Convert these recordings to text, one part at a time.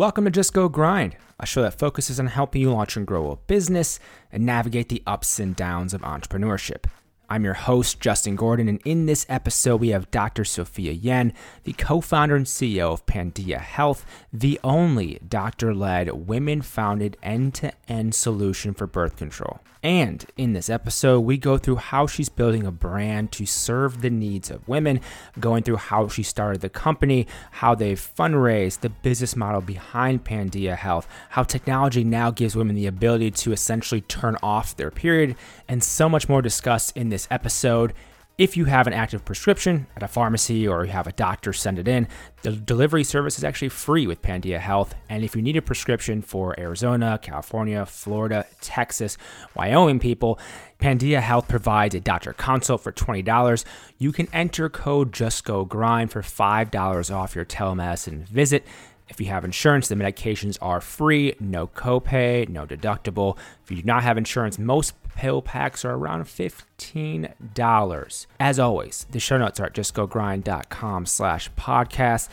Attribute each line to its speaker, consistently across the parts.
Speaker 1: Welcome to Just Go Grind, a show that focuses on helping you launch and grow a business and navigate the ups and downs of entrepreneurship. I'm your host, Justin Gordon, and in this episode, we have Dr. Sophia Yen, the co founder and CEO of Pandia Health, the only doctor led, women founded end to end solution for birth control. And in this episode, we go through how she's building a brand to serve the needs of women, going through how she started the company, how they've fundraised, the business model behind Pandia Health, how technology now gives women the ability to essentially turn off their period, and so much more discussed in this episode. If you have an active prescription at a pharmacy or you have a doctor send it in, the delivery service is actually free with Pandia Health. And if you need a prescription for Arizona, California, Florida, Texas, Wyoming people, Pandia Health provides a doctor consult for $20. You can enter code JustGoGrind for $5 off your telemedicine visit. If you have insurance, the medications are free, no copay, no deductible. If you do not have insurance, most pill packs are around $15. As always, the show notes are at justgogrind.com slash podcast.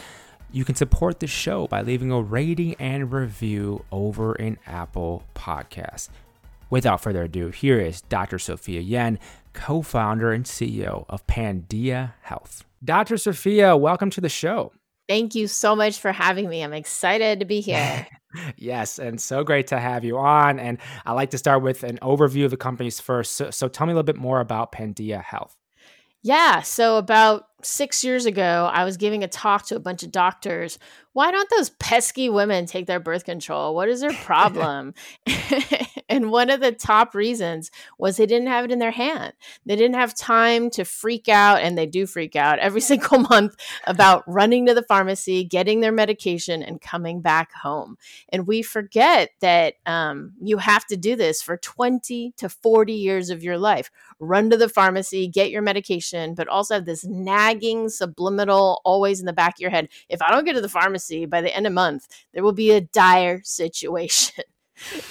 Speaker 1: You can support the show by leaving a rating and review over in Apple Podcasts. Without further ado, here is Dr. Sophia Yen, co founder and CEO of Pandia Health. Dr. Sophia, welcome to the show.
Speaker 2: Thank you so much for having me. I'm excited to be here.
Speaker 1: yes, and so great to have you on. And I like to start with an overview of the companies first. So, so tell me a little bit more about Pandia Health.
Speaker 2: Yeah. So, about six years ago, I was giving a talk to a bunch of doctors. Why don't those pesky women take their birth control? What is their problem? and one of the top reasons was they didn't have it in their hand. They didn't have time to freak out, and they do freak out every single month about running to the pharmacy, getting their medication, and coming back home. And we forget that um, you have to do this for 20 to 40 years of your life. Run to the pharmacy, get your medication, but also have this nagging, subliminal, always in the back of your head. If I don't get to the pharmacy by the end of month, there will be a dire situation.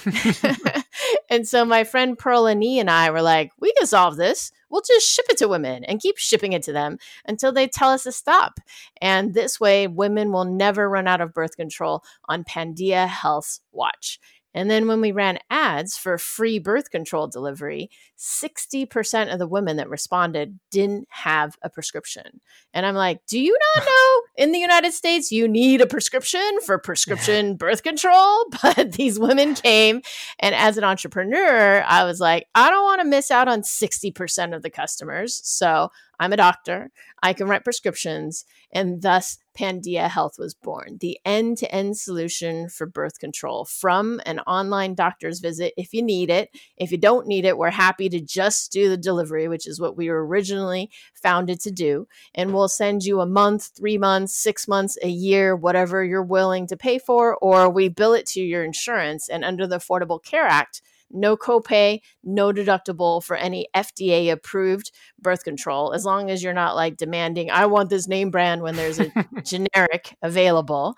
Speaker 2: and so my friend Pearl and and I were like, we can solve this. We'll just ship it to women and keep shipping it to them until they tell us to stop. And this way, women will never run out of birth control on Pandia Health's watch. And then when we ran ads for free birth control delivery, 60% of the women that responded didn't have a prescription. And I'm like, do you not know in the United States you need a prescription for prescription birth control? But these women came. And as an entrepreneur, I was like, I don't want to miss out on 60% of the customers. So I'm a doctor. I can write prescriptions. And thus, Pandia Health was born, the end to end solution for birth control from an online doctor's visit if you need it. If you don't need it, we're happy to just do the delivery, which is what we were originally founded to do. And we'll send you a month, three months, six months, a year, whatever you're willing to pay for, or we bill it to your insurance. And under the Affordable Care Act, no copay, no deductible for any FDA approved birth control, as long as you're not like demanding, I want this name brand when there's a generic available.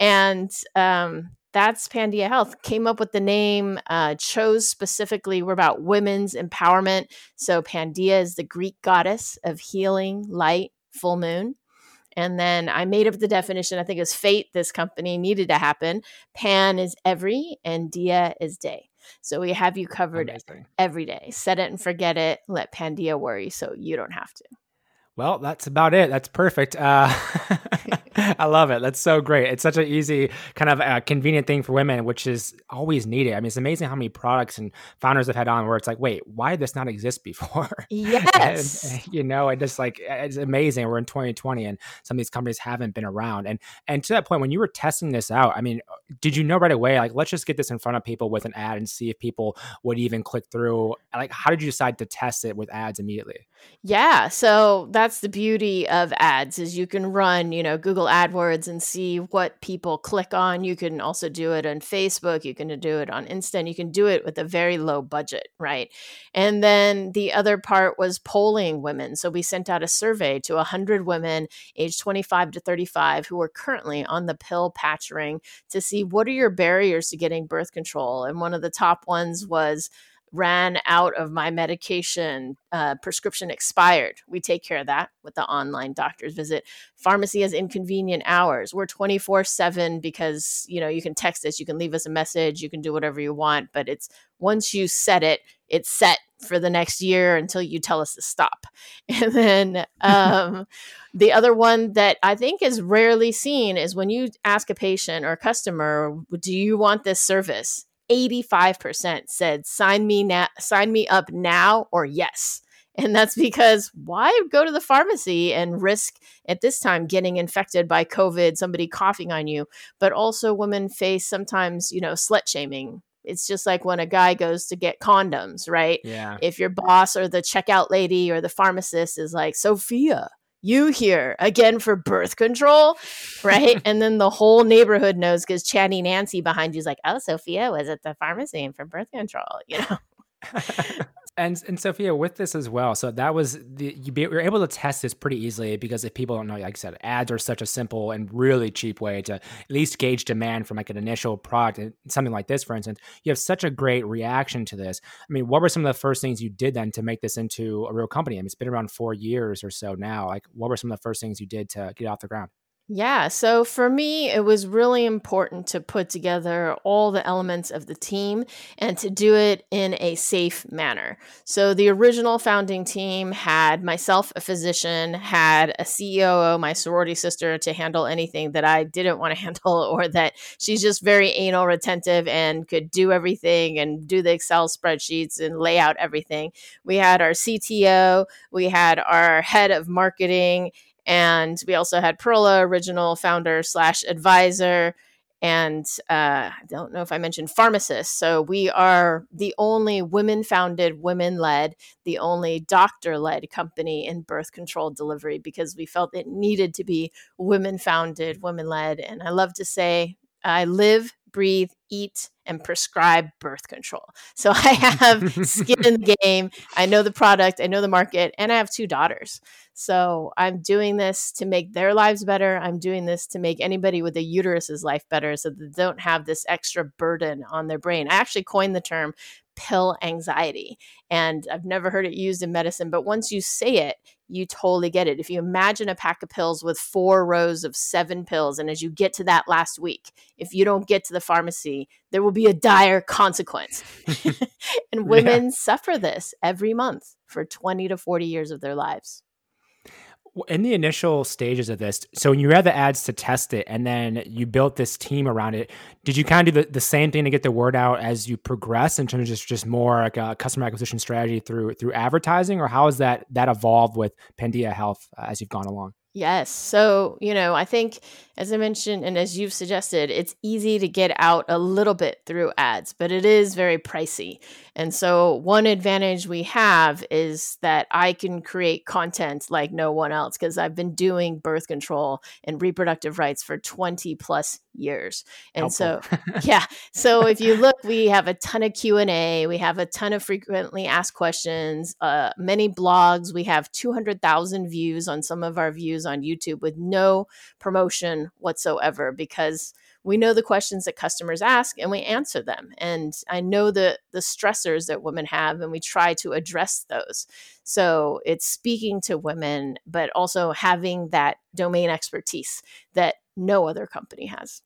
Speaker 2: And um, that's Pandia Health. Came up with the name, uh, chose specifically, we're about women's empowerment. So Pandia is the Greek goddess of healing, light, full moon. And then I made up the definition. I think it was fate this company needed to happen. Pan is every, and Dia is day. So we have you covered Amazing. every day. Set it and forget it. Let Pandia worry so you don't have to.
Speaker 1: Well, that's about it. That's perfect. Uh, I love it. That's so great. It's such an easy, kind of uh, convenient thing for women, which is always needed. I mean, it's amazing how many products and founders have had on where it's like, wait, why did this not exist before?
Speaker 2: Yes.
Speaker 1: and, you know, it just like it's amazing. We're in 2020, and some of these companies haven't been around. And and to that point, when you were testing this out, I mean, did you know right away, like, let's just get this in front of people with an ad and see if people would even click through? Like, how did you decide to test it with ads immediately?
Speaker 2: Yeah. So that's the beauty of ads is you can run, you know, Google AdWords and see what people click on. You can also do it on Facebook. You can do it on Instant. You can do it with a very low budget, right? And then the other part was polling women. So we sent out a survey to 100 women aged 25 to 35 who are currently on the pill patch ring to see what are your barriers to getting birth control. And one of the top ones was ran out of my medication, uh, prescription expired. We take care of that with the online doctor's visit. Pharmacy has inconvenient hours. We're 24 7 because, you know, you can text us, you can leave us a message, you can do whatever you want, but it's once you set it, it's set for the next year until you tell us to stop. And then um, the other one that I think is rarely seen is when you ask a patient or a customer, "Do you want this service?" 85% said sign me now sign me up now or yes. And that's because why go to the pharmacy and risk at this time getting infected by COVID, somebody coughing on you? But also, women face sometimes, you know, slut shaming. It's just like when a guy goes to get condoms, right?
Speaker 1: Yeah.
Speaker 2: If your boss or the checkout lady or the pharmacist is like, Sophia, you here again for birth control, right? and then the whole neighborhood knows because Chatty Nancy behind you is like, oh, Sophia was at the pharmacy and for birth control, you know?
Speaker 1: And and Sophia, with this as well, so that was the, you be, were able to test this pretty easily because if people don't know, like I said, ads are such a simple and really cheap way to at least gauge demand from like an initial product something like this, for instance. You have such a great reaction to this. I mean, what were some of the first things you did then to make this into a real company? I mean, it's been around four years or so now. Like, what were some of the first things you did to get off the ground?
Speaker 2: Yeah. So for me, it was really important to put together all the elements of the team and to do it in a safe manner. So the original founding team had myself, a physician, had a CEO, my sorority sister, to handle anything that I didn't want to handle or that she's just very anal retentive and could do everything and do the Excel spreadsheets and lay out everything. We had our CTO, we had our head of marketing and we also had Perla, original founder slash advisor. And uh, I don't know if I mentioned pharmacists. So we are the only women founded, women led, the only doctor led company in birth control delivery because we felt it needed to be women founded, women led. And I love to say, I live, breathe, eat, and prescribe birth control. So I have skin in the game. I know the product, I know the market, and I have two daughters. So I'm doing this to make their lives better. I'm doing this to make anybody with a uterus's life better so they don't have this extra burden on their brain. I actually coined the term pill anxiety. And I've never heard it used in medicine, but once you say it, you totally get it. If you imagine a pack of pills with four rows of seven pills, and as you get to that last week, if you don't get to the pharmacy, there will be a dire consequence. and women yeah. suffer this every month for 20 to 40 years of their lives
Speaker 1: in the initial stages of this, so when you had the ads to test it and then you built this team around it, did you kind of do the, the same thing to get the word out as you progress in terms of just, just more like a customer acquisition strategy through through advertising, or how has that that evolved with Pandia Health uh, as you've gone along?
Speaker 2: Yes. So, you know, I think, as I mentioned, and as you've suggested, it's easy to get out a little bit through ads, but it is very pricey. And so, one advantage we have is that I can create content like no one else because I've been doing birth control and reproductive rights for 20 plus years. And Helpful. so, yeah. So, if you look, we have a ton of Q&A, we have a ton of frequently asked questions, uh, many blogs, we have 200,000 views on some of our views on YouTube with no promotion whatsoever because we know the questions that customers ask and we answer them and i know the the stressors that women have and we try to address those so it's speaking to women but also having that domain expertise that no other company has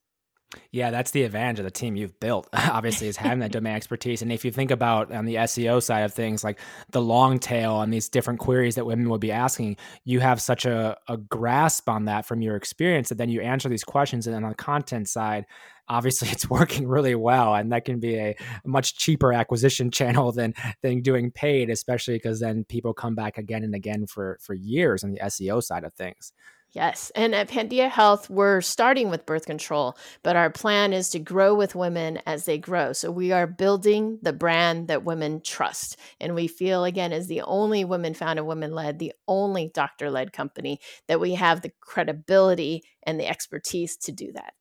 Speaker 1: yeah, that's the advantage of the team you've built, obviously, is having that domain expertise. And if you think about on the SEO side of things, like the long tail on these different queries that women would be asking, you have such a, a grasp on that from your experience that then you answer these questions. And then on the content side, obviously it's working really well. And that can be a, a much cheaper acquisition channel than than doing paid, especially because then people come back again and again for for years on the SEO side of things.
Speaker 2: Yes. And at Pandia Health, we're starting with birth control, but our plan is to grow with women as they grow. So we are building the brand that women trust. And we feel, again, as the only women founded, women led, the only doctor led company, that we have the credibility and the expertise to do that.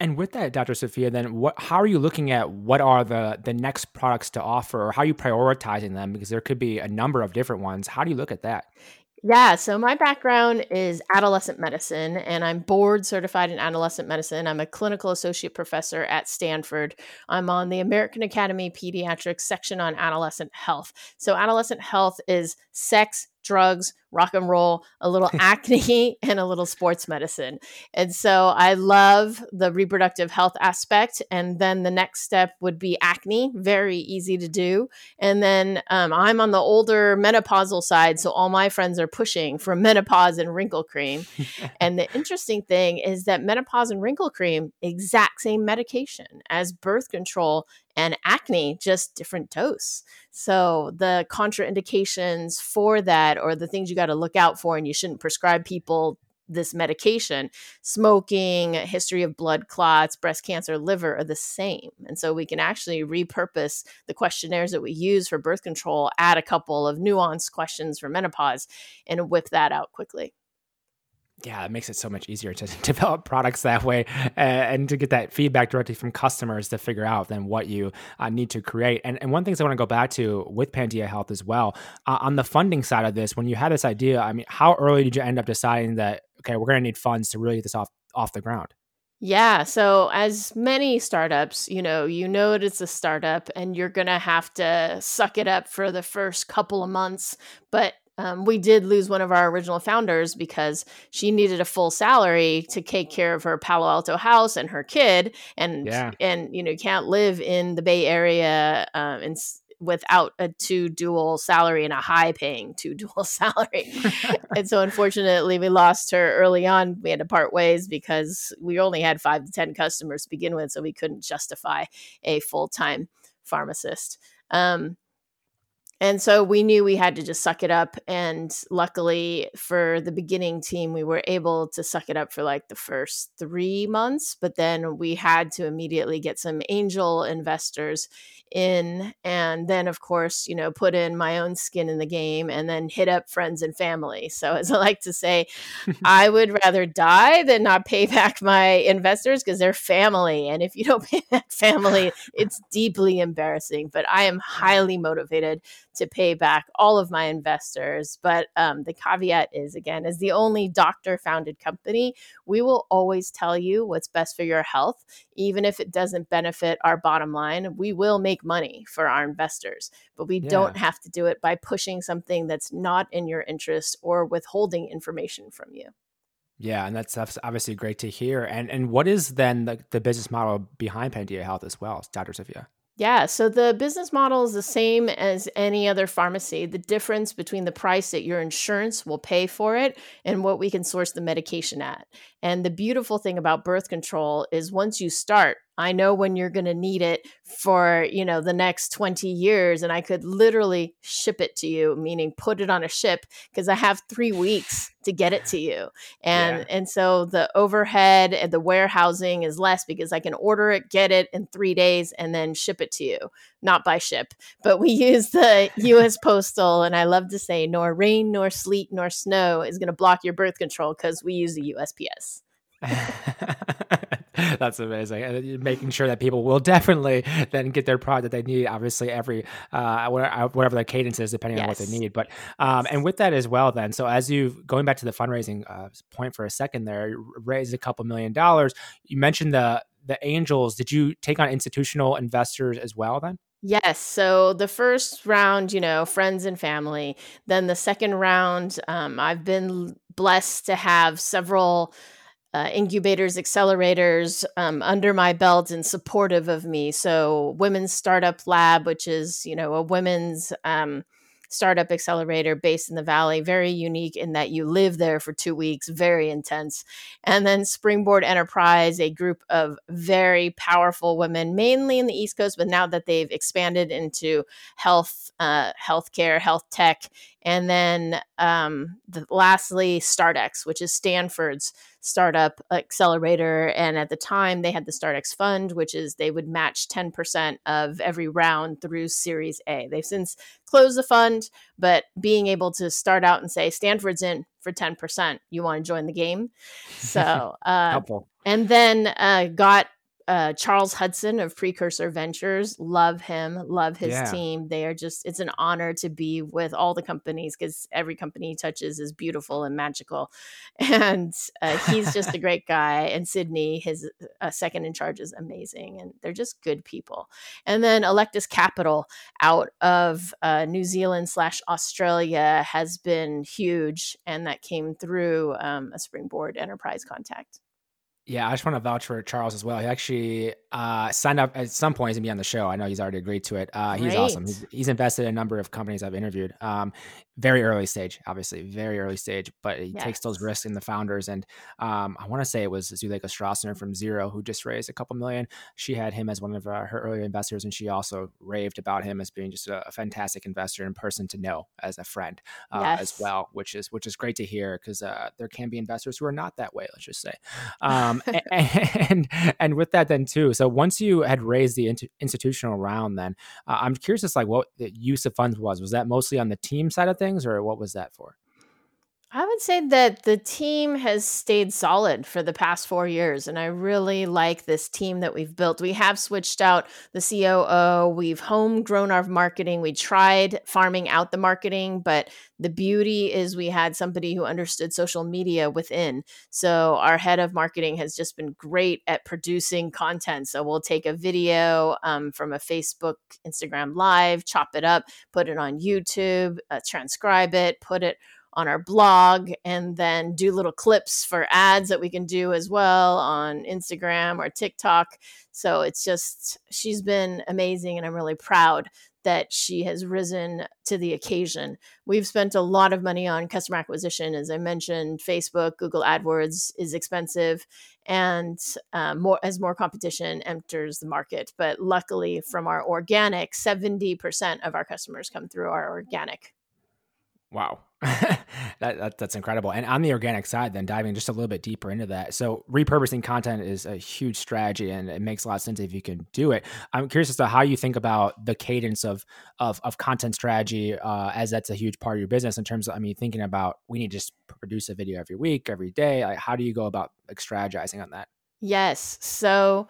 Speaker 1: And with that, Dr. Sophia, then what how are you looking at what are the the next products to offer or how are you prioritizing them? Because there could be a number of different ones. How do you look at that?
Speaker 2: Yeah, so my background is adolescent medicine, and I'm board certified in adolescent medicine. I'm a clinical associate professor at Stanford. I'm on the American Academy Pediatrics section on adolescent health. So, adolescent health is sex, drugs, rock and roll, a little acne, and a little sports medicine. And so I love the reproductive health aspect. And then the next step would be acne, very easy to do. And then um, I'm on the older menopausal side. So all my friends are pushing for menopause and wrinkle cream. and the interesting thing is that menopause and wrinkle cream, exact same medication as birth control and acne, just different dose. So the contraindications for that, or the things you got to look out for, and you shouldn't prescribe people this medication, smoking, history of blood clots, breast cancer, liver are the same. And so we can actually repurpose the questionnaires that we use for birth control, add a couple of nuanced questions for menopause, and whip that out quickly
Speaker 1: yeah, it makes it so much easier to develop products that way and to get that feedback directly from customers to figure out then what you uh, need to create. And, and one thing I want to go back to with Pandia Health as well, uh, on the funding side of this, when you had this idea, I mean, how early did you end up deciding that, okay, we're going to need funds to really get this off, off the ground?
Speaker 2: Yeah. So, as many startups, you know, you know it's a startup and you're going to have to suck it up for the first couple of months. But um, we did lose one of our original founders because she needed a full salary to take care of her Palo Alto house and her kid, and yeah. and you know you can't live in the Bay Area um, and without a two dual salary and a high paying two dual salary. and so unfortunately we lost her early on. We had to part ways because we only had five to 10 customers to begin with. So we couldn't justify a full time pharmacist. Um, and so we knew we had to just suck it up. And luckily for the beginning team, we were able to suck it up for like the first three months. But then we had to immediately get some angel investors in and then of course you know put in my own skin in the game and then hit up friends and family so as i like to say i would rather die than not pay back my investors because they're family and if you don't pay back family it's deeply embarrassing but i am highly motivated to pay back all of my investors but um, the caveat is again as the only doctor founded company we will always tell you what's best for your health even if it doesn't benefit our bottom line we will make money for our investors, but we yeah. don't have to do it by pushing something that's not in your interest or withholding information from you.
Speaker 1: Yeah, and that's, that's obviously great to hear. And and what is then the, the business model behind Pandia Health as well, Dr. Sophia?
Speaker 2: Yeah, so the business model is the same as any other pharmacy. The difference between the price that your insurance will pay for it and what we can source the medication at. And the beautiful thing about birth control is once you start, I know when you're going to need it for, you know, the next 20 years and I could literally ship it to you, meaning put it on a ship because I have 3 weeks to get it to you. And yeah. and so the overhead and the warehousing is less because I can order it, get it in 3 days and then ship it to you. Not by ship, but we use the US Postal and I love to say nor rain nor sleet nor snow is going to block your birth control cuz we use the USPS.
Speaker 1: That's amazing. making sure that people will definitely then get their product that they need, obviously, every, uh, uh whatever their cadence is, depending yes. on what they need. But, um, and with that as well, then, so as you, going back to the fundraising uh, point for a second there, raised a couple million dollars. You mentioned the, the angels. Did you take on institutional investors as well then?
Speaker 2: Yes. So the first round, you know, friends and family. Then the second round, um, I've been blessed to have several uh, incubators, accelerators um, under my belt and supportive of me. So, Women's Startup Lab, which is you know a women's um, startup accelerator based in the valley very unique in that you live there for two weeks very intense and then springboard enterprise a group of very powerful women mainly in the east coast but now that they've expanded into health uh, healthcare health tech and then um, the, lastly startx which is stanford's startup accelerator. And at the time, they had the StartX Fund, which is they would match 10% of every round through Series A. They've since closed the fund, but being able to start out and say, Stanford's in for 10%, you want to join the game? So, uh, and then uh, got uh, Charles Hudson of Precursor Ventures. Love him, love his
Speaker 1: Yeah.
Speaker 2: team. They are just, it's an honor to be with all the companies because every company he touches is beautiful and magical. And uh, he's just a great guy. And Sydney, his uh, second in charge, is amazing. And they're just good people. And then Electus Capital out of uh, New Zealand slash Australia has been huge. And that came through um, a Springboard enterprise contact.
Speaker 1: Yeah, I just want to vouch for Charles as well. He actually uh, signed up at some point. He's gonna be on the show. I know he's already agreed to it. Uh, he's awesome. He's, he's invested in a number of companies I've interviewed. Um, very early stage, obviously, very early stage, but he takes those risks in the founders. And um, I want to say it was Zuleika Strassner from Zero who just raised a couple million. She had him as one of uh, her early investors, and she also raved about him as being just a, a fantastic investor and person to know as a friend uh, as well, which is which is great to hear because uh, there can be investors who are not that way. Let's just say. Um, a- and and with that then too. So once you had raised the int- institutional round, then uh, I'm curious as like what the use of funds was. Was that mostly on the team side of things, or what was that for?
Speaker 2: I would say that the team has stayed solid for the past four years, and I really like this team that we've built. We have switched out the COO, we've homegrown our marketing, we tried farming out the marketing, but the beauty is we had somebody who understood social media within. So our head of marketing has just been great at producing content. So we'll take a video um, from a Facebook, Instagram Live, chop it up, put it on YouTube, uh, transcribe it, put it on our blog and then do little clips for ads that we can do as well on Instagram or TikTok. So it's just, she's been amazing and I'm really proud that she has risen to the occasion. We've spent a lot of money on customer acquisition. As I mentioned, Facebook, Google AdWords is expensive and uh, more as more competition enters the market. But luckily, from our organic, 70% of our customers come through our organic.
Speaker 1: Wow. that, that that's incredible. And on the organic side, then diving just a little bit deeper into that. So repurposing content is a huge strategy and it makes a lot of sense if you can do it. I'm curious as to how you think about the cadence of of, of content strategy uh, as that's a huge part of your business in terms of I mean thinking about we need to just produce a video every week, every day. Like how do you go about like strategizing on that?
Speaker 2: Yes. So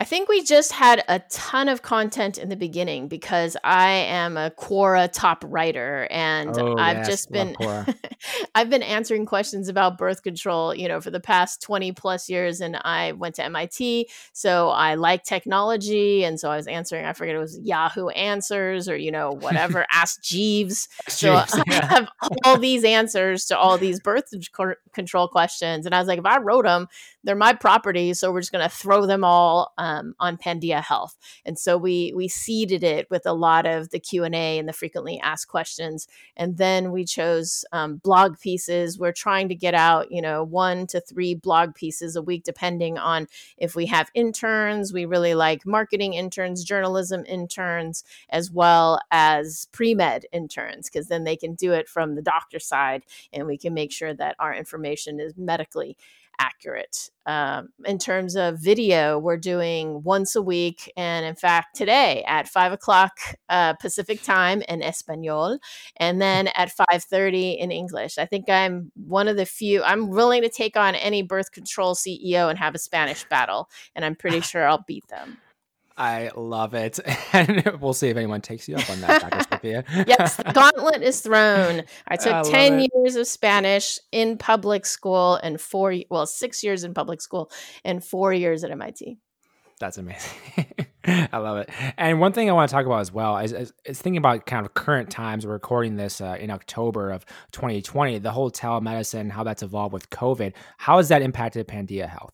Speaker 2: I think we just had a ton of content in the beginning because I am a Quora top writer and
Speaker 1: Oh,
Speaker 2: I've
Speaker 1: yes,
Speaker 2: just been I've been answering questions about birth control, you know, for the past 20 plus years and I went to MIT, so I like technology and so I was answering I forget it was Yahoo Answers or you know whatever Ask Jeeves. So
Speaker 1: Jeez,
Speaker 2: I
Speaker 1: yeah.
Speaker 2: have all these answers to all these birth control questions and I was like if I wrote them they're my property so we're just going to throw them all um, on pandia health. And so we we seeded it with a lot of the q&a and the frequently asked questions. And then we chose um, blog pieces. We're trying to get out you know one to three blog pieces a week depending on if we have interns. We really like marketing interns journalism interns as well as pre-med interns because then they can do it from the doctor side and we can make sure that our information is medically accurate. Um, in terms of video, we're doing once a week, and in fact, today at five o'clock uh, Pacific time in Espanol, and then at five thirty in English. I think I'm one of the few. I'm willing to take on any birth control CEO and have a Spanish battle, and I'm pretty sure I'll beat them.
Speaker 1: I love it. And we'll see if anyone takes you up on that, Dr. Sophia.
Speaker 2: yes, the gauntlet is thrown. I took
Speaker 1: I
Speaker 2: 10
Speaker 1: it.
Speaker 2: years of Spanish in public school and four, well, six years in public school and four years at MIT.
Speaker 1: That's amazing. I love it. And one thing I want to talk about as well is, is, is thinking about kind of current times. We're recording this uh, in October of 2020. The whole telemedicine, how that's evolved with COVID. How has that impacted Pandia Health?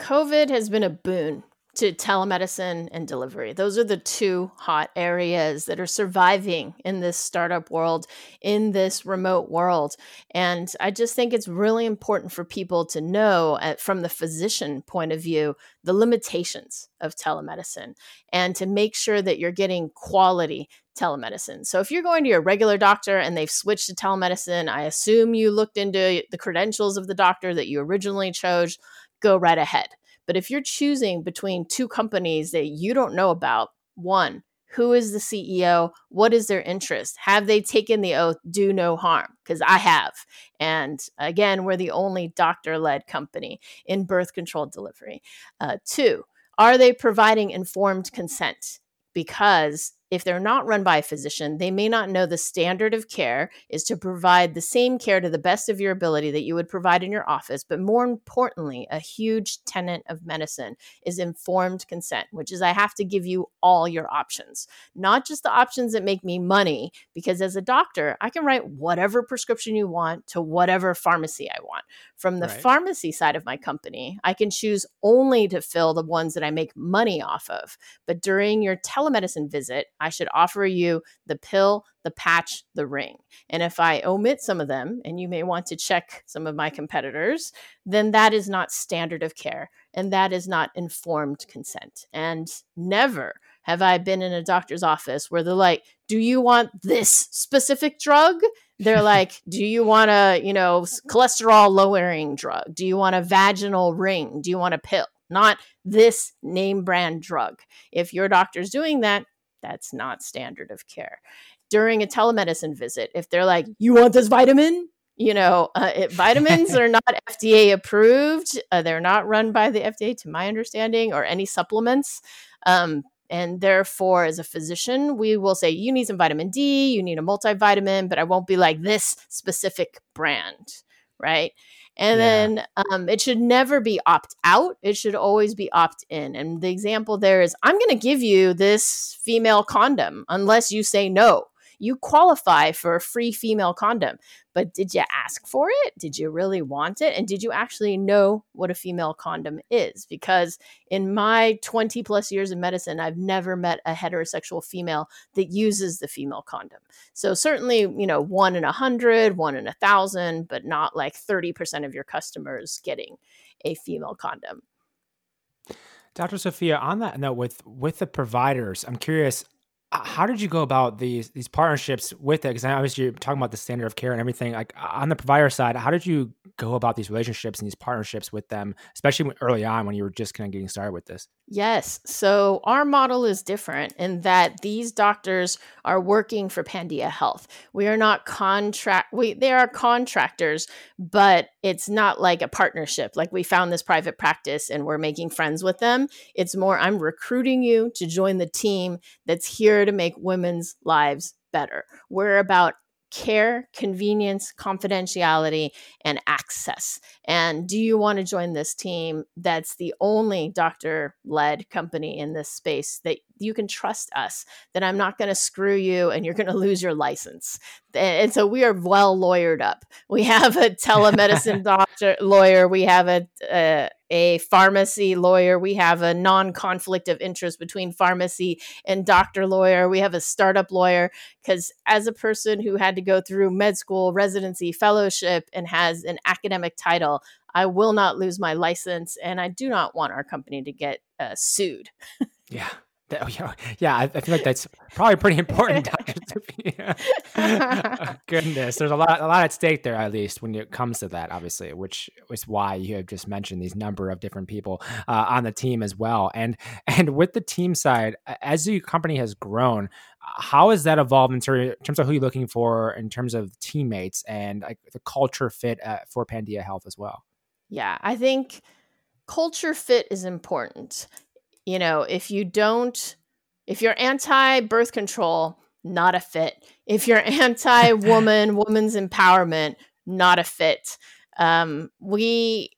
Speaker 2: COVID has been a boon to telemedicine and delivery. Those are the two hot areas that are surviving in this startup world, in this remote world. And I just think it's really important for people to know, uh, from the physician point of view, the limitations of telemedicine and to make sure that you're getting quality telemedicine. So if you're going to your regular doctor and they've switched to telemedicine, I assume you looked into the credentials of the doctor that you originally chose, go right ahead. But if you're choosing between two companies that you don't know about, one, who is the CEO? What is their interest? Have they taken the oath, do no harm? Because I have. And again, we're the only doctor led company in birth control delivery. Uh, two, are they providing informed consent? Because if they're not run by a physician, they may not know the standard of care is to provide the same care to the best of your ability that you would provide in your office. But more importantly, a huge tenet of medicine is informed consent, which is I have to give you all your options, not just the options that make me money, because as a doctor, I can write whatever prescription you want to whatever pharmacy I want. From the right. pharmacy side of my company, I can choose only to fill the ones that I make money off of. But during your telemedicine visit, I should offer you the pill, the patch, the ring. And if I omit some of them, and you may want to check some of my competitors, then that is not standard of care and that is not informed consent. And never have I been in a doctor's office where they're like, Do you want this specific drug? They're like, Do you want a, you know, cholesterol lowering drug? Do you want a vaginal ring? Do you want a pill? Not this name brand drug. If your doctor's doing that, that's not standard of care. During a telemedicine visit, if they're like, you want this vitamin? You know, uh, it, vitamins are not FDA approved. Uh, they're not run by the FDA, to my understanding, or any supplements. Um, and therefore, as a physician, we will say, you need some vitamin D, you need a multivitamin, but I won't be like this specific brand, right? And yeah. then um, it should never be opt out. It should always be opt in. And the example there is I'm going to give you this female condom unless you say no you qualify for a free female condom. But did you ask for it? Did you really want it? And did you actually know what a female condom is? Because in my 20 plus years of medicine, I've never met a heterosexual female that uses the female condom. So certainly, you know, one in a hundred, one in a thousand, but not like 30% of your customers getting a female condom.
Speaker 1: Dr. Sophia, on that note, with with the providers, I'm curious Uh, how did you go about these these partnerships with it? Because obviously you're talking about the standard of care and everything. Like on the provider side, how did you go about these relationships and these partnerships with them, especially early on when you were just kind of getting started with this?
Speaker 2: Yes. So our model is different in that these doctors are working for Pandia Health. We are not contract we they are contractors, but it's not like a partnership. Like we found this private practice and we're making friends with them. It's more I'm recruiting you to join the team that's here to make women's lives better. We're about care, convenience, confidentiality, and access. And do you want to join this team that's the only doctor led company in this space that you can trust us, that I'm not going to screw you and you're going to lose your license? And so we are well lawyered up. We have a telemedicine doctor lawyer, we have a, a a pharmacy lawyer. We have a non conflict of interest between pharmacy and doctor lawyer. We have a startup lawyer. Because as a person who had to go through med school, residency, fellowship, and has an academic title, I will not lose my license. And I do not want our company to get uh, sued.
Speaker 1: yeah. Yeah, I feel like that's probably pretty important, Dr. Oh, goodness, there's a lot, a lot at stake there, at least when it comes to that, obviously, which is why you have just mentioned these number of different people uh, on the team as well. And and with the team side, as the company has grown, how has that evolved in terms of who you're looking for, in terms of teammates and like the culture fit uh, for Pandia Health as well?
Speaker 2: Yeah, I think culture fit is important you know, if you don't, if you're anti birth control, not a fit. If you're anti woman, woman's empowerment, not a fit. Um, we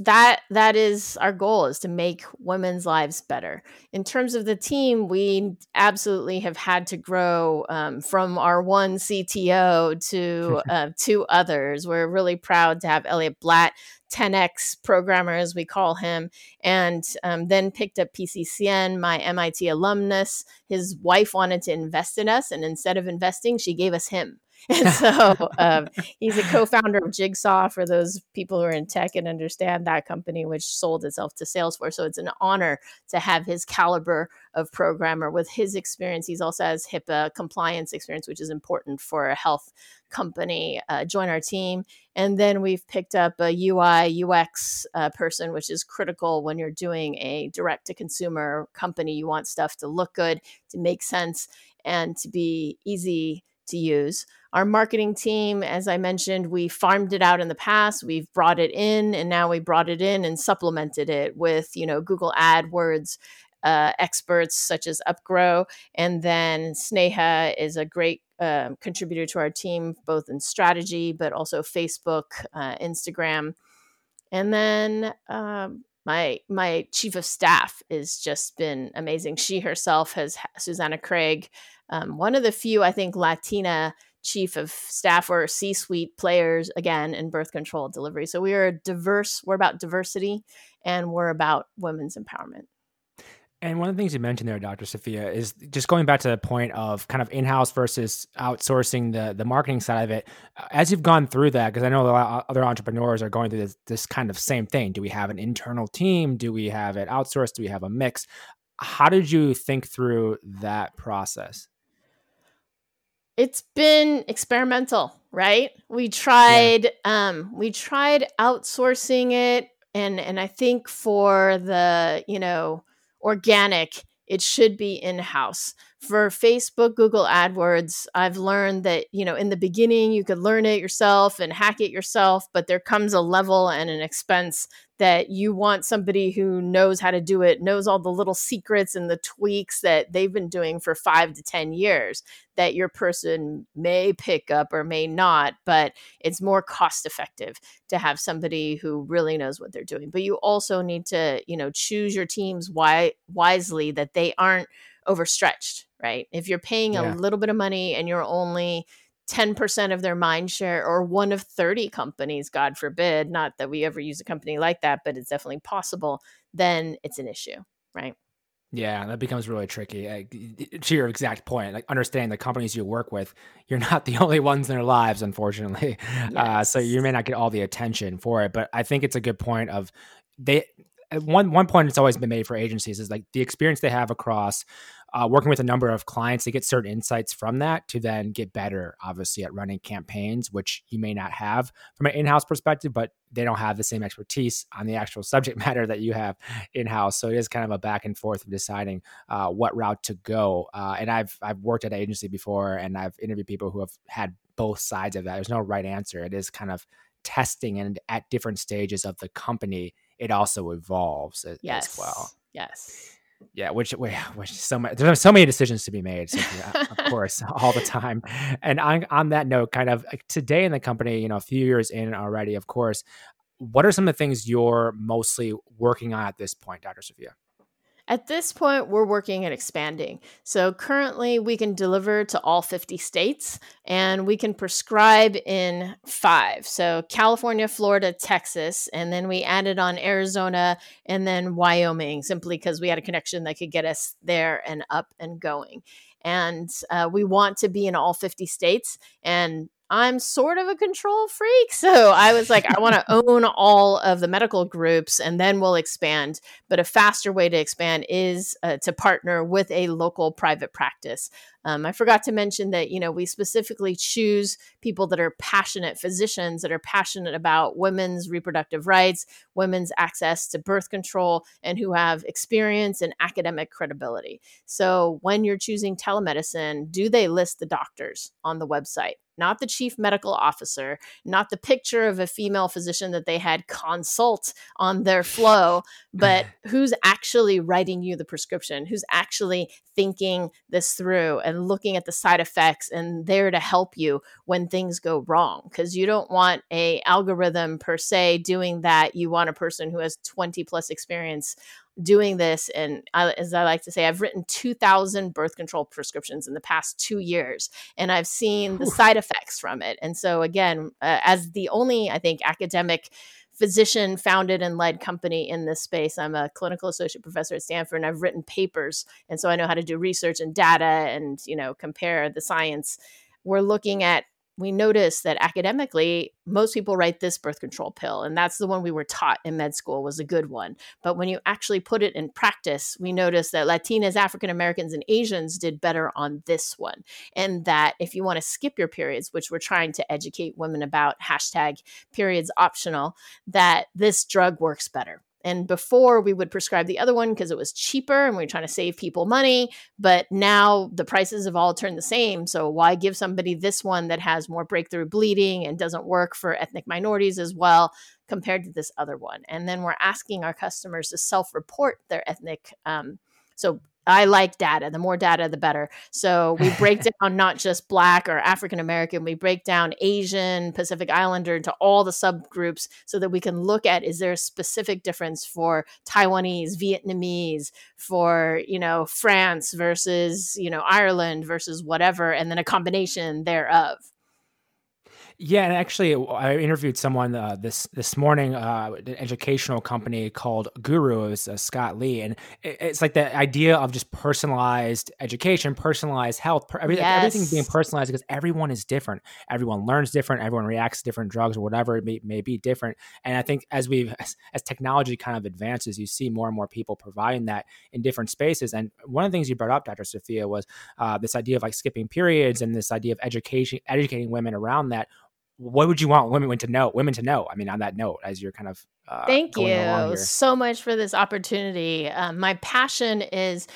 Speaker 2: that that is our goal is to make women's lives better in terms of the team we absolutely have had to grow um, from our one cto to uh, two others we're really proud to have elliot blatt 10x programmer, as we call him, and um, then picked up PCCN, my MIT alumnus. His wife wanted to invest in us, and instead of investing, she gave us him. And so um, he's a co-founder of Jigsaw for those people who are in tech and understand that company, which sold itself to Salesforce. So it's an honor to have his caliber of programmer with his experience. He's also has HIPAA compliance experience, which is important for a health company. Uh, join our team, and then we've picked up a UI UX uh, person, which is critical when you're doing a direct to consumer company. You want stuff to look good, to make sense, and to be easy to use. Our marketing team, as I mentioned, we farmed it out in the past. We've brought it in, and now we brought it in and supplemented it with, you know, Google AdWords uh, experts such as Upgrow, and then Sneha is a great uh, contributor to our team, both in strategy but also Facebook, uh, Instagram, and then um, my my chief of staff has just been amazing. She herself has Susanna Craig, um, one of the few I think Latina chief of staff or C-suite players again in birth control delivery. So we are diverse. We're about diversity, and we're about women's empowerment.
Speaker 1: And one of the things you mentioned there, Dr. Sophia, is just going back to the point of kind of in-house versus outsourcing the the marketing side of it. Uh, as you've gone through that, because I know a lot of other entrepreneurs are going through this, this kind of same thing. Do we have an internal team? Do we have it outsourced? Do we have a mix? How did you think through that process?
Speaker 2: It's been experimental, right? We tried yeah. um we tried outsourcing it and and I think for the, you know, organic, it should be in house. For Facebook, Google AdWords, I've learned that, you know, in the beginning you could learn it yourself and hack it yourself, but there comes a level and an expense that you want somebody who knows how to do it, knows all the little secrets and the tweaks that they've been doing for five to 10 years that your person may pick up or may not, but it's more cost effective to have somebody who really knows what they're doing. But you also need to, you know, choose your teams wi- wisely that they aren't overstretched right? If you're paying yeah. a little bit of money and you're only 10% of their mind share or one of 30 companies, God forbid, not that we ever use a company like that, but it's definitely possible, then it's an issue, right?
Speaker 1: Yeah, that becomes really tricky. to your exact point, like understanding the companies you work with, you're not the only ones in their lives, unfortunately. Yes. Uh, so you may not get all the attention for it. But I think it's a good point of they one one point it's always been made for agencies is like the experience they have across uh, working with a number of clients they get certain insights from that to then get better obviously at running campaigns which you may not have from an in-house perspective but they don't have the same expertise on the actual subject matter that you have in-house so it is kind of a back and forth of deciding uh, what route to go uh, and i've i've worked at an agency before and i've interviewed people who have had both sides of that there's no right answer it is kind of testing and at different stages of the company it also evolves yes. as well.
Speaker 2: Yes.
Speaker 1: Yeah, which which so many there's so many decisions to be made, of course, all the time. And on on that note, kind of today in the company, you know, a few years in already, of course, what are some of the things you're mostly working on at this point, Dr. Sophia?
Speaker 2: At this point, we're working at expanding. So currently, we can deliver to all 50 states and we can prescribe in five. So California, Florida, Texas, and then we added on Arizona and then Wyoming simply because we had a connection that could get us there and up and going. And uh, we want to be in all 50 states. And I'm sort of a control freak. So I was like, I want to own all of the medical groups and then we'll expand. But a faster way to expand is uh, to partner with a local private practice. Um, I forgot to mention that, you know, we specifically choose people that are passionate physicians that are passionate about women's reproductive rights, women's access to birth control, and who have experience and academic credibility. So when you're choosing telemedicine, do they list the doctors on the website? Not the chief medical officer, not the picture of a female physician that they had consult on their flow, but who's actually writing you the prescription, who's actually thinking this through and looking at the side effects and there to help you when things go wrong. Because you don't want a algorithm per se doing that. You want a person who has 20 plus experience doing this and I, as i like to say i've written 2000 birth control prescriptions in the past two years and i've seen the side effects from it and so again uh, as the only i think academic physician founded and led company in this space. I'm a clinical associate professor at Stanford and I've written papers. And so I know how to do research and data and, you know, compare the science. We're looking at we noticed that academically most people write this birth control pill and that's the one we were taught in med school was a good one. But when you actually put it in practice we noticed that latinas african americans and asians did better on this one and that if you want to skip your periods which we're trying to educate women about hashtag periods optional that this drug works better and before we would prescribe the other one because it was cheaper and we were trying to save people money. But now the prices have all turned the same. So why give somebody this one that has more breakthrough bleeding and doesn't work for ethnic minorities as well compared to this other one? And then we're asking our customers to self report their ethnic. Um, so I like data. The more data, the better. So we break down not just Black or African American, we break down Asian, Pacific Islander into all the subgroups so that we can look at is there a specific difference for Taiwanese, Vietnamese, for, you know, France versus, you know, Ireland versus whatever, and then a combination thereof.
Speaker 1: Yeah, and actually, I interviewed someone uh, this this morning, uh, an educational company called Guru. It was uh, Scott Lee, and it, it's like the idea of just personalized education, personalized health, per, everything, yes. everything being personalized because everyone is different. Everyone learns different. Everyone reacts to different drugs or whatever it may, may be different. And I think as we as, as technology kind of advances, you see more and more people providing that in different spaces. And one of the things you brought up, Dr. Sophia, was uh, this idea of like skipping periods and this idea of education, educating women around that what would you want women to know women to know i mean on that note as you're kind of
Speaker 2: uh, thank you so much for this opportunity. Um, my passion is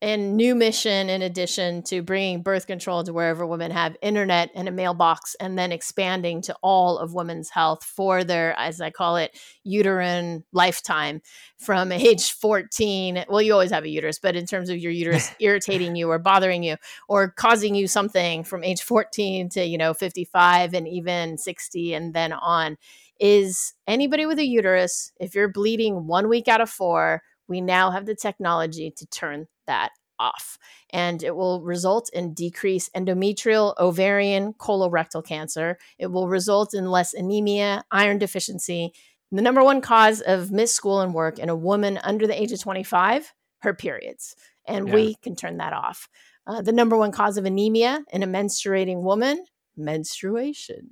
Speaker 2: and new mission in addition to bringing birth control to wherever women have internet and a mailbox and then expanding to all of women's health for their as i call it uterine lifetime from age 14 well you always have a uterus but in terms of your uterus irritating you or bothering you or causing you something from age 14 to you know 55 and even 60 and then on is anybody with a uterus if you're bleeding one week out of four we now have the technology to turn that off. And it will result in decreased endometrial, ovarian, colorectal cancer. It will result in less anemia, iron deficiency. The number one cause of missed school and work in a woman under the age of 25, her periods. And yeah. we can turn that off. Uh, the number one cause of anemia in a menstruating woman, menstruation.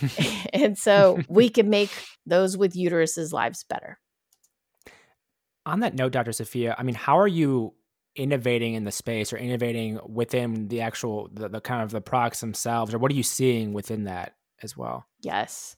Speaker 2: and so we can make those with uteruses lives better.
Speaker 1: On that note, Dr. Sophia, I mean, how are you innovating in the space or innovating within the actual the, the kind of the products themselves or what are you seeing within that as well
Speaker 2: yes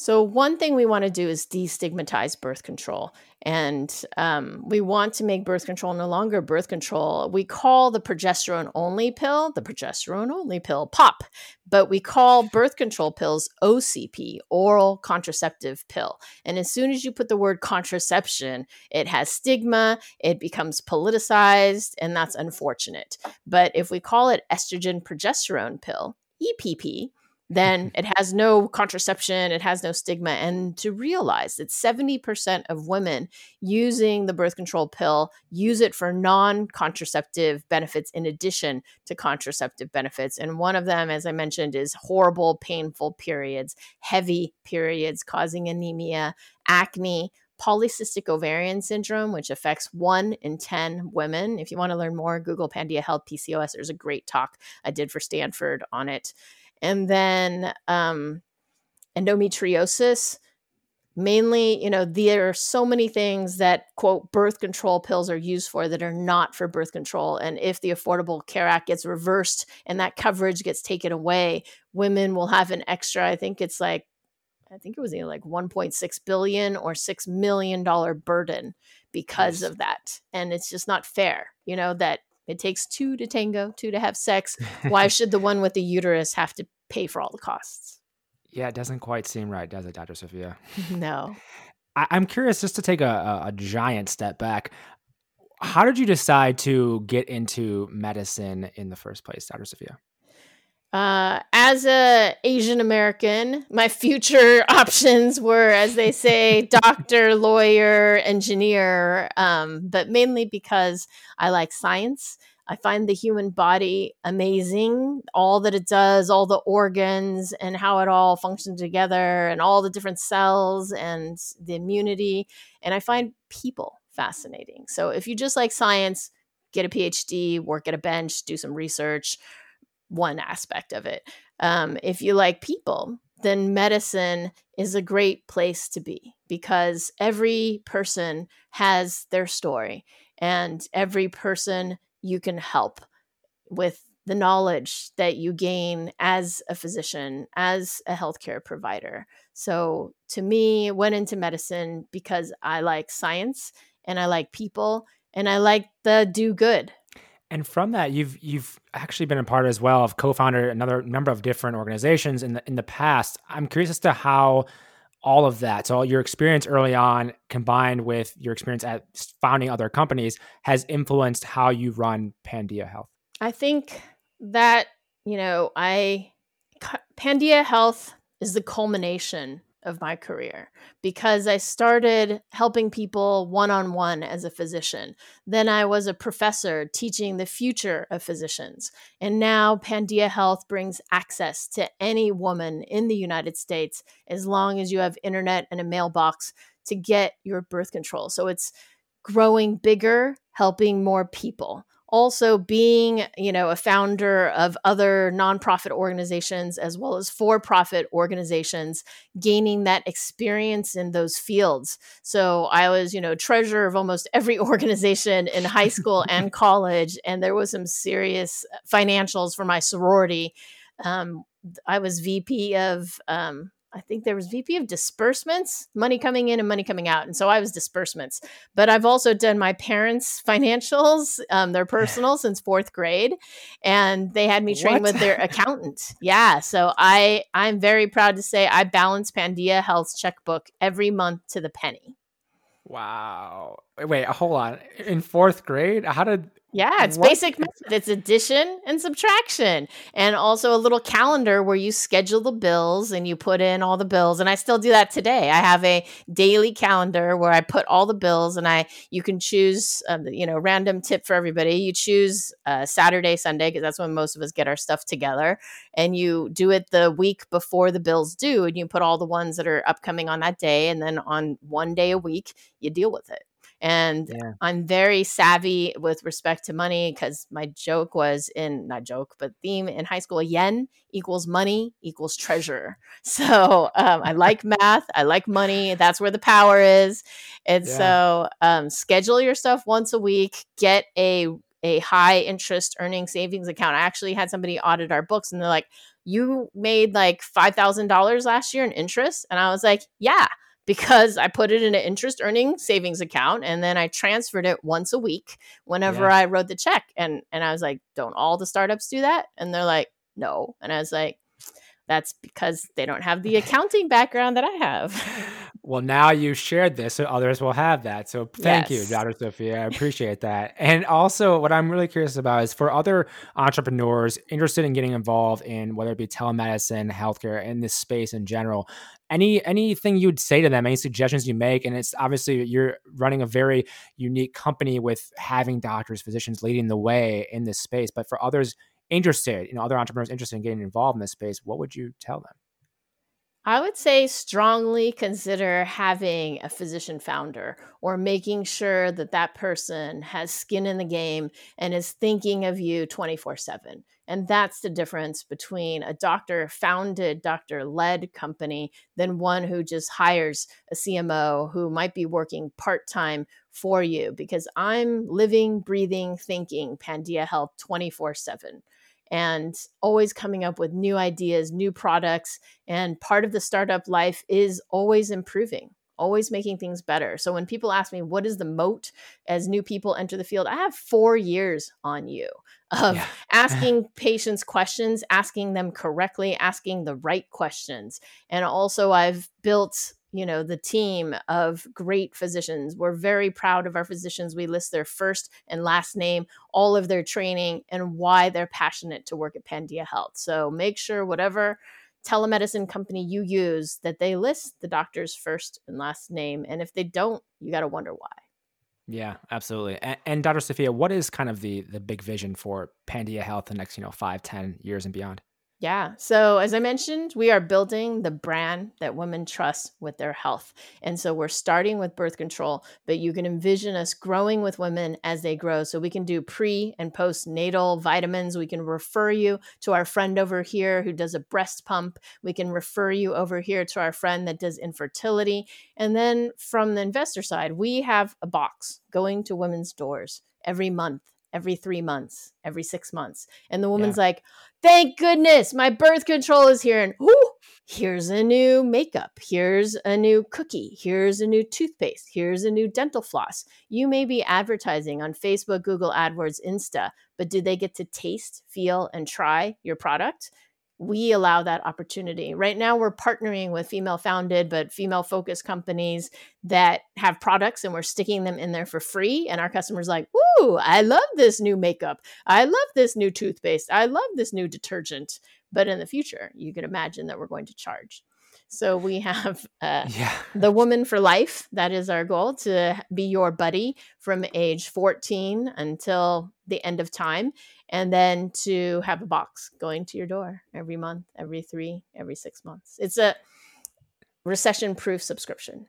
Speaker 2: so, one thing we want to do is destigmatize birth control. And um, we want to make birth control no longer birth control. We call the progesterone only pill the progesterone only pill, POP, but we call birth control pills OCP, oral contraceptive pill. And as soon as you put the word contraception, it has stigma, it becomes politicized, and that's unfortunate. But if we call it estrogen progesterone pill, EPP, then mm-hmm. it has no contraception, it has no stigma. And to realize that 70% of women using the birth control pill use it for non contraceptive benefits in addition to contraceptive benefits. And one of them, as I mentioned, is horrible, painful periods, heavy periods causing anemia, acne, polycystic ovarian syndrome, which affects one in 10 women. If you want to learn more, Google Pandia Health PCOS. There's a great talk I did for Stanford on it and then um, endometriosis mainly you know there are so many things that quote birth control pills are used for that are not for birth control and if the affordable care act gets reversed and that coverage gets taken away women will have an extra i think it's like i think it was either like 1.6 billion or 6 million dollar burden because yes. of that and it's just not fair you know that it takes two to tango, two to have sex. Why should the one with the uterus have to pay for all the costs?
Speaker 1: Yeah, it doesn't quite seem right, does it, Dr. Sophia?
Speaker 2: No.
Speaker 1: I- am curious just to take a, a, a giant step back. How did you decide to get into medicine in the first place, Dr. Sophia?
Speaker 2: Uh, as a Asian American, my future options were, as they say, doctor, lawyer, engineer, um, but mainly because I like science. I find the human body amazing, all that it does, all the organs, and how it all functions together, and all the different cells and the immunity. And I find people fascinating. So if you just like science, get a PhD, work at a bench, do some research one aspect of it. Um, if you like people, then medicine is a great place to be because every person has their story and every person you can help with the knowledge that you gain as a physician, as a healthcare provider. So to me, went into medicine because I like science and I like people and I like the do good.
Speaker 1: And from that, you've you've actually been a part as well of co-founder another number of different organizations in the in the past. I'm curious as to how all of that, so all your experience early on, combined with your experience at founding other companies, has influenced how you run Pandia Health.
Speaker 2: I think that you know, I Pandia Health is the culmination of my career because I started helping people one on one as a physician. Then I was a professor teaching the future of physicians. And now Pandia Health brings access to any woman in the United States as long as you have internet and a mailbox to get your birth control. So it's growing bigger, helping more people also being you know a founder of other nonprofit organizations as well as for-profit organizations gaining that experience in those fields. So i was you know treasurer of almost every organization in high school and college and there was some serious financials for my sorority. Um, i was vp of um, I think there was VP of disbursements, money coming in and money coming out. And so I was disbursements. But I've also done my parents' financials, um, their personal since fourth grade. And they had me trained with their accountant. Yeah. So I I'm very proud to say I balance Pandia Health's checkbook every month to the penny.
Speaker 1: Wow. Wait, hold on. In fourth grade? How did
Speaker 2: yeah, it's what? basic method. It's addition and subtraction. And also a little calendar where you schedule the bills and you put in all the bills. And I still do that today. I have a daily calendar where I put all the bills and I you can choose um, you know, random tip for everybody. You choose uh, Saturday, Sunday because that's when most of us get our stuff together and you do it the week before the bills due and you put all the ones that are upcoming on that day and then on one day a week you deal with it. And yeah. I'm very savvy with respect to money because my joke was in not joke, but theme in high school yen equals money equals treasure. So um, I like math. I like money. That's where the power is. And yeah. so um, schedule your stuff once a week. Get a a high interest earning savings account. I actually had somebody audit our books and they're like, you made like $5,000 last year in interest. And I was like, yeah because I put it in an interest earning savings account and then I transferred it once a week whenever yeah. I wrote the check. And and I was like, don't all the startups do that? And they're like, no. And I was like, that's because they don't have the accounting background that I have.
Speaker 1: Well, now you shared this, so others will have that. So thank yes. you, Dr. Sophia. I appreciate that. And also, what I'm really curious about is for other entrepreneurs interested in getting involved in whether it be telemedicine, healthcare, in this space in general, any anything you'd say to them, any suggestions you make, and it's obviously you're running a very unique company with having doctors, physicians leading the way in this space. But for others interested, you know, other entrepreneurs interested in getting involved in this space, what would you tell them?
Speaker 2: I would say strongly consider having a physician founder or making sure that that person has skin in the game and is thinking of you 24 7. And that's the difference between a doctor founded, doctor led company than one who just hires a CMO who might be working part time for you because I'm living, breathing, thinking Pandia Health 24 7 and always coming up with new ideas, new products. And part of the startup life is always improving, always making things better. So when people ask me, what is the moat as new people enter the field? I have four years on you of yeah. asking patients questions, asking them correctly, asking the right questions. And also, I've built you know the team of great physicians. We're very proud of our physicians. We list their first and last name all of their training and why they're passionate to work at pandia health. So make sure whatever telemedicine company you use that they list the doctor's first and last name and if they don't you got to wonder why.
Speaker 1: Yeah absolutely. And, and, dr sophia what is kind of the the big vision for pandia health the next you know five ten years and beyond
Speaker 2: Yeah. So, as I mentioned, we are building the brand that women trust with their health. And so, we're starting with birth control, but you can envision us growing with women as they grow. So, we can do pre and postnatal vitamins. We can refer you to our friend over here who does a breast pump. We can refer you over here to our friend that does infertility. And then, from the investor side, we have a box going to women's doors every month every three months, every six months. And the woman's yeah. like, thank goodness my birth control is here. And ooh, here's a new makeup. Here's a new cookie. Here's a new toothpaste. Here's a new dental floss. You may be advertising on Facebook, Google AdWords, Insta, but do they get to taste, feel, and try your product? We allow that opportunity. Right now, we're partnering with female founded but female focused companies that have products and we're sticking them in there for free. And our customers like, Woo, I love this new makeup. I love this new toothpaste. I love this new detergent. But in the future, you can imagine that we're going to charge. So we have uh, yeah. the woman for life. That is our goal to be your buddy from age 14 until the end of time. And then to have a box going to your door every month, every three, every six months. It's a recession proof subscription.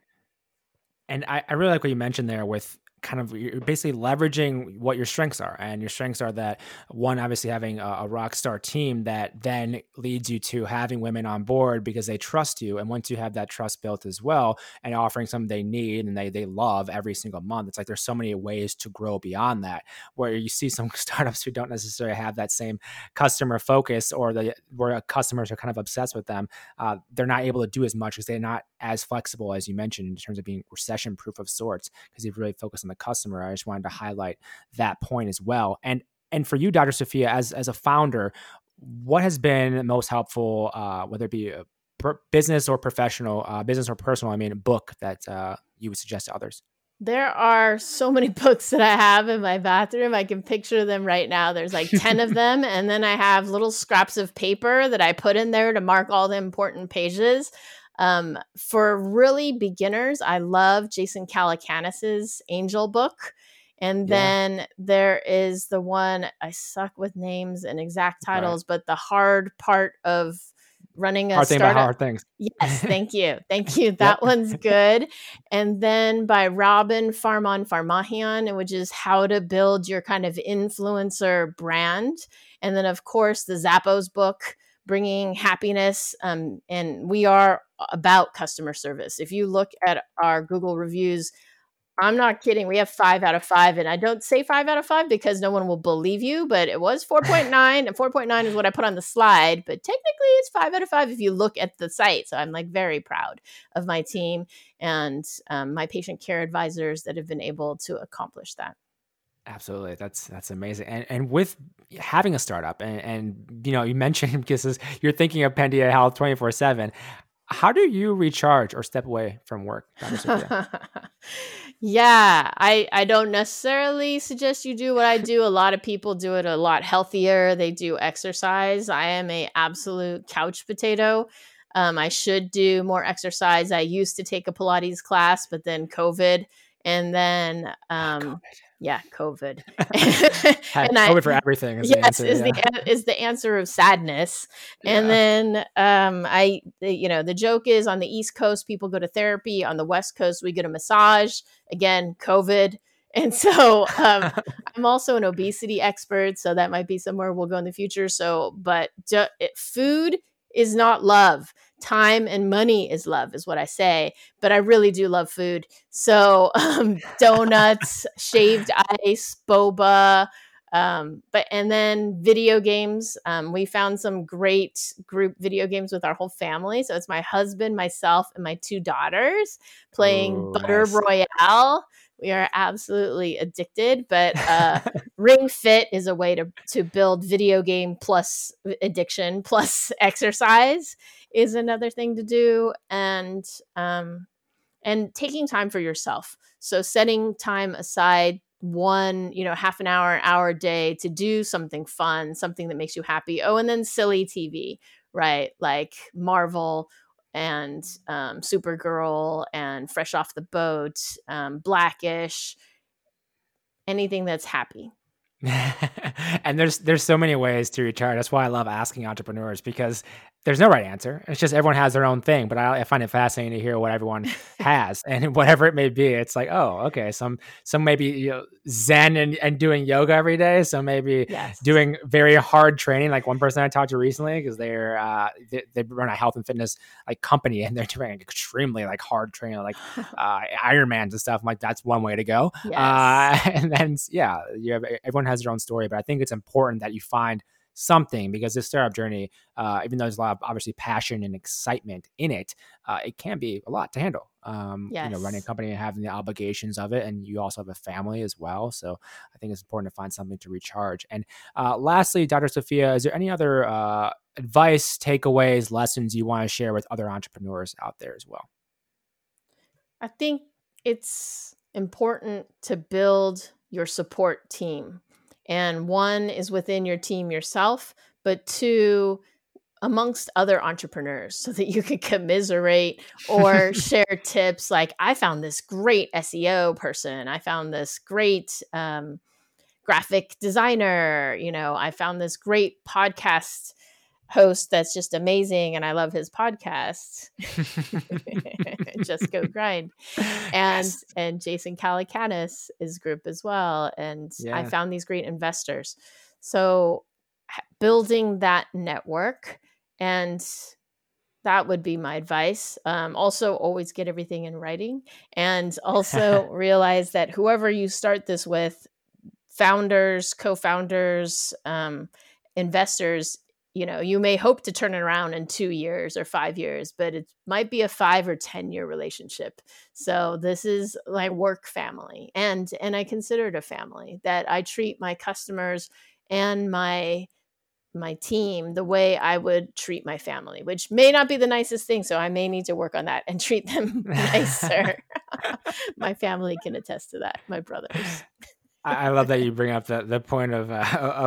Speaker 1: And I, I really like what you mentioned there with kind of you're basically leveraging what your strengths are and your strengths are that one obviously having a, a, rock star team that then leads you to having women on board because they trust you and once you have that trust built as well and offering something they need and they they love every single month it's like there's so many ways to grow beyond that where you see some startups who don't necessarily have that same customer focus or the where customers are kind of obsessed with them uh, they're not able to do as much because they're not as flexible as you mentioned in terms of being recession proof of sorts because you've really focused on the customer. I just wanted to highlight that point as well. And and for you, Dr. Sophia, as as a founder, what has been most helpful, uh, whether it be a per- business or professional, uh, business or personal? I mean, a book that uh, you would suggest to others.
Speaker 2: There are so many books that I have in my bathroom. I can picture them right now. There's like 10 of them. And then I have little scraps of paper that I put in there to mark all the important pages. Um, for really beginners, I love Jason Calacanis's Angel book. And then yeah. there is the one I suck with names and exact titles, right. but the hard part of running a
Speaker 1: hard
Speaker 2: startup.
Speaker 1: hard things.
Speaker 2: Yes, thank you, thank you. That yep. one's good. And then by Robin Farman Farmahian, which is how to build your kind of influencer brand. And then of course the Zappos book bringing happiness. Um, and we are about customer service. If you look at our Google reviews, I'm not kidding. We have five out of five. And I don't say five out of five because no one will believe you, but it was 4.9. and 4.9 is what I put on the slide. But technically, it's five out of five if you look at the site. So I'm like very proud of my team and um, my patient care advisors that have been able to accomplish that.
Speaker 1: Absolutely, that's that's amazing. And and with having a startup, and, and you know, you mentioned because you're thinking of Pandia Health twenty four seven. How do you recharge or step away from work,
Speaker 2: yeah, I I don't necessarily suggest you do what I do. A lot of people do it a lot healthier. They do exercise. I am a absolute couch potato. Um, I should do more exercise. I used to take a Pilates class, but then COVID, and then um, COVID yeah, COVID.
Speaker 1: and COVID I, for everything. Is yes,
Speaker 2: the answer, is yeah. the is the answer of sadness. And yeah. then um, I, the, you know, the joke is on the East Coast, people go to therapy. On the West Coast, we get a massage. Again, COVID. And so um, I'm also an obesity expert, so that might be somewhere we'll go in the future. So, but it, food is not love. Time and money is love, is what I say. But I really do love food. So um, donuts, shaved ice, boba, um, but and then video games. Um, we found some great group video games with our whole family. So it's my husband, myself, and my two daughters playing Ooh, Butter nice. Royale. We are absolutely addicted, but uh, Ring Fit is a way to to build video game plus addiction plus exercise is another thing to do, and um, and taking time for yourself. So setting time aside one you know half an hour hour a day to do something fun something that makes you happy oh and then silly tv right like marvel and um, Supergirl and Fresh Off the Boat, um, Blackish, anything that's happy.
Speaker 1: and there's there's so many ways to recharge. That's why I love asking entrepreneurs because there's no right answer. It's just everyone has their own thing. But I, I, find it fascinating to hear what everyone has, and whatever it may be, it's like, oh, okay. Some some maybe you know, Zen and, and doing yoga every day. So maybe yes. doing very hard training. Like one person I talked to recently, because they're uh, they, they, run a health and fitness like company, and they're doing extremely like hard training, like uh, Ironmans and stuff. I'm like, that's one way to go. Yes. Uh, and then yeah, you have everyone has their own story, but I think it's important that you find something because this startup journey, uh, even though there's a lot of obviously passion and excitement in it, uh, it can be a lot to handle. Um, yes. You know, running a company and having the obligations of it, and you also have a family as well. So I think it's important to find something to recharge. And uh, lastly, Dr. Sophia, is there any other uh, advice, takeaways, lessons you want to share with other entrepreneurs out there as well?
Speaker 2: I think it's important to build your support team and one is within your team yourself, but two, amongst other entrepreneurs so that you could commiserate or share tips like i found this great seo person. I found this great um, graphic designer. You know i found this great podcast host that's just amazing and I love his podcast. just go grind. And yes. and Jason Calacanis is group as well. And yeah. I found these great investors. So building that network and that would be my advice. Um, also, always get everything in writing, and also realize that whoever you start this with, founders, co-founders, um, investors, you know you may hope to turn it around in two years or five years but it might be a five or ten year relationship. So this is my work family and and i consider it a family that i treat my customers and my my team the way i would treat my family which may not be the nicest thing so i may need to work on that and treat them nicer. My family can attest to that my brothers
Speaker 1: I love that you bring up the the point of uh,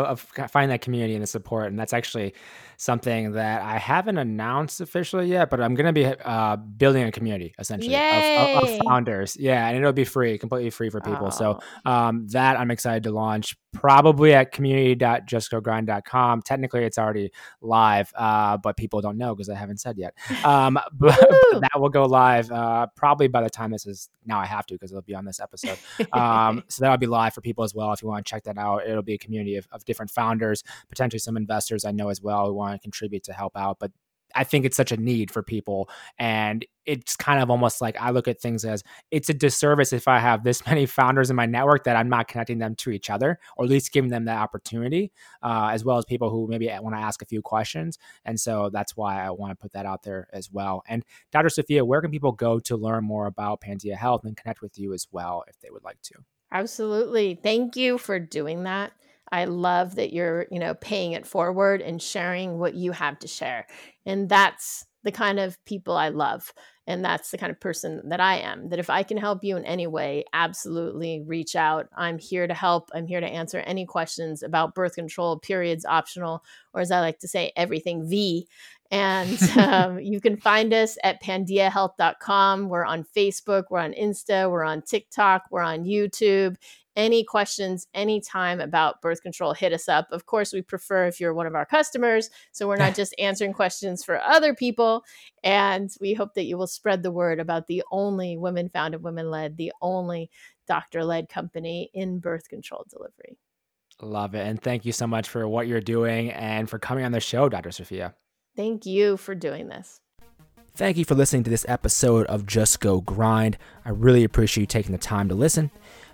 Speaker 1: of finding that community and the support, and that's actually something that I haven't announced officially yet, but I'm going to be uh, building a community essentially of, of, of, founders. Yeah, and it'll be free, completely free for people. Oh. So um, that I'm excited to launch probably at community.justgogrind.com. Technically, it's already live, uh, but people don't know because I haven't said yet. Um, but, but, that will go live uh, probably by the time this is. Now I have to because it'll be on this episode. Um, so that'll be live for people as well. If you want to check that out, it'll be a community of, of different founders, potentially some investors I know as well who want want to contribute to help out. But I think it's such a need for people. And it's kind of almost like I look at things as it's a disservice if I have this many founders in my network that I'm not connecting them to each other, or at least giving them that opportunity, uh, as well as people who maybe want to ask a few questions. And so that's why I want to put that out there as well. And Dr. Sophia, where can people go to learn more about Pandia Health and connect with you as well if they would like to?
Speaker 2: Absolutely. Thank you for doing that. I love that you're, you know, paying it forward and sharing what you have to share. And that's the kind of people I love. And that's the kind of person that I am. That if I can help you in any way, absolutely reach out. I'm here to help. I'm here to answer any questions about birth control, periods optional, or as I like to say, everything V. And um, you can find us at pandiahealth.com. We're on Facebook, we're on Insta, we're on TikTok, we're on YouTube any questions anytime about birth control, hit us up. Of course, we prefer if you're one of our customers, so we're not just answering questions for other people. And we hope that you will spread the word about the only women founded, women led, the only doctor led company in birth control delivery.
Speaker 1: Love it. And thank you so much for what you're doing and for coming on the show, Dr. Sophia.
Speaker 2: Thank you for doing this.
Speaker 1: Thank you for listening to this episode of Just Go Grind. I really appreciate you taking the time to listen.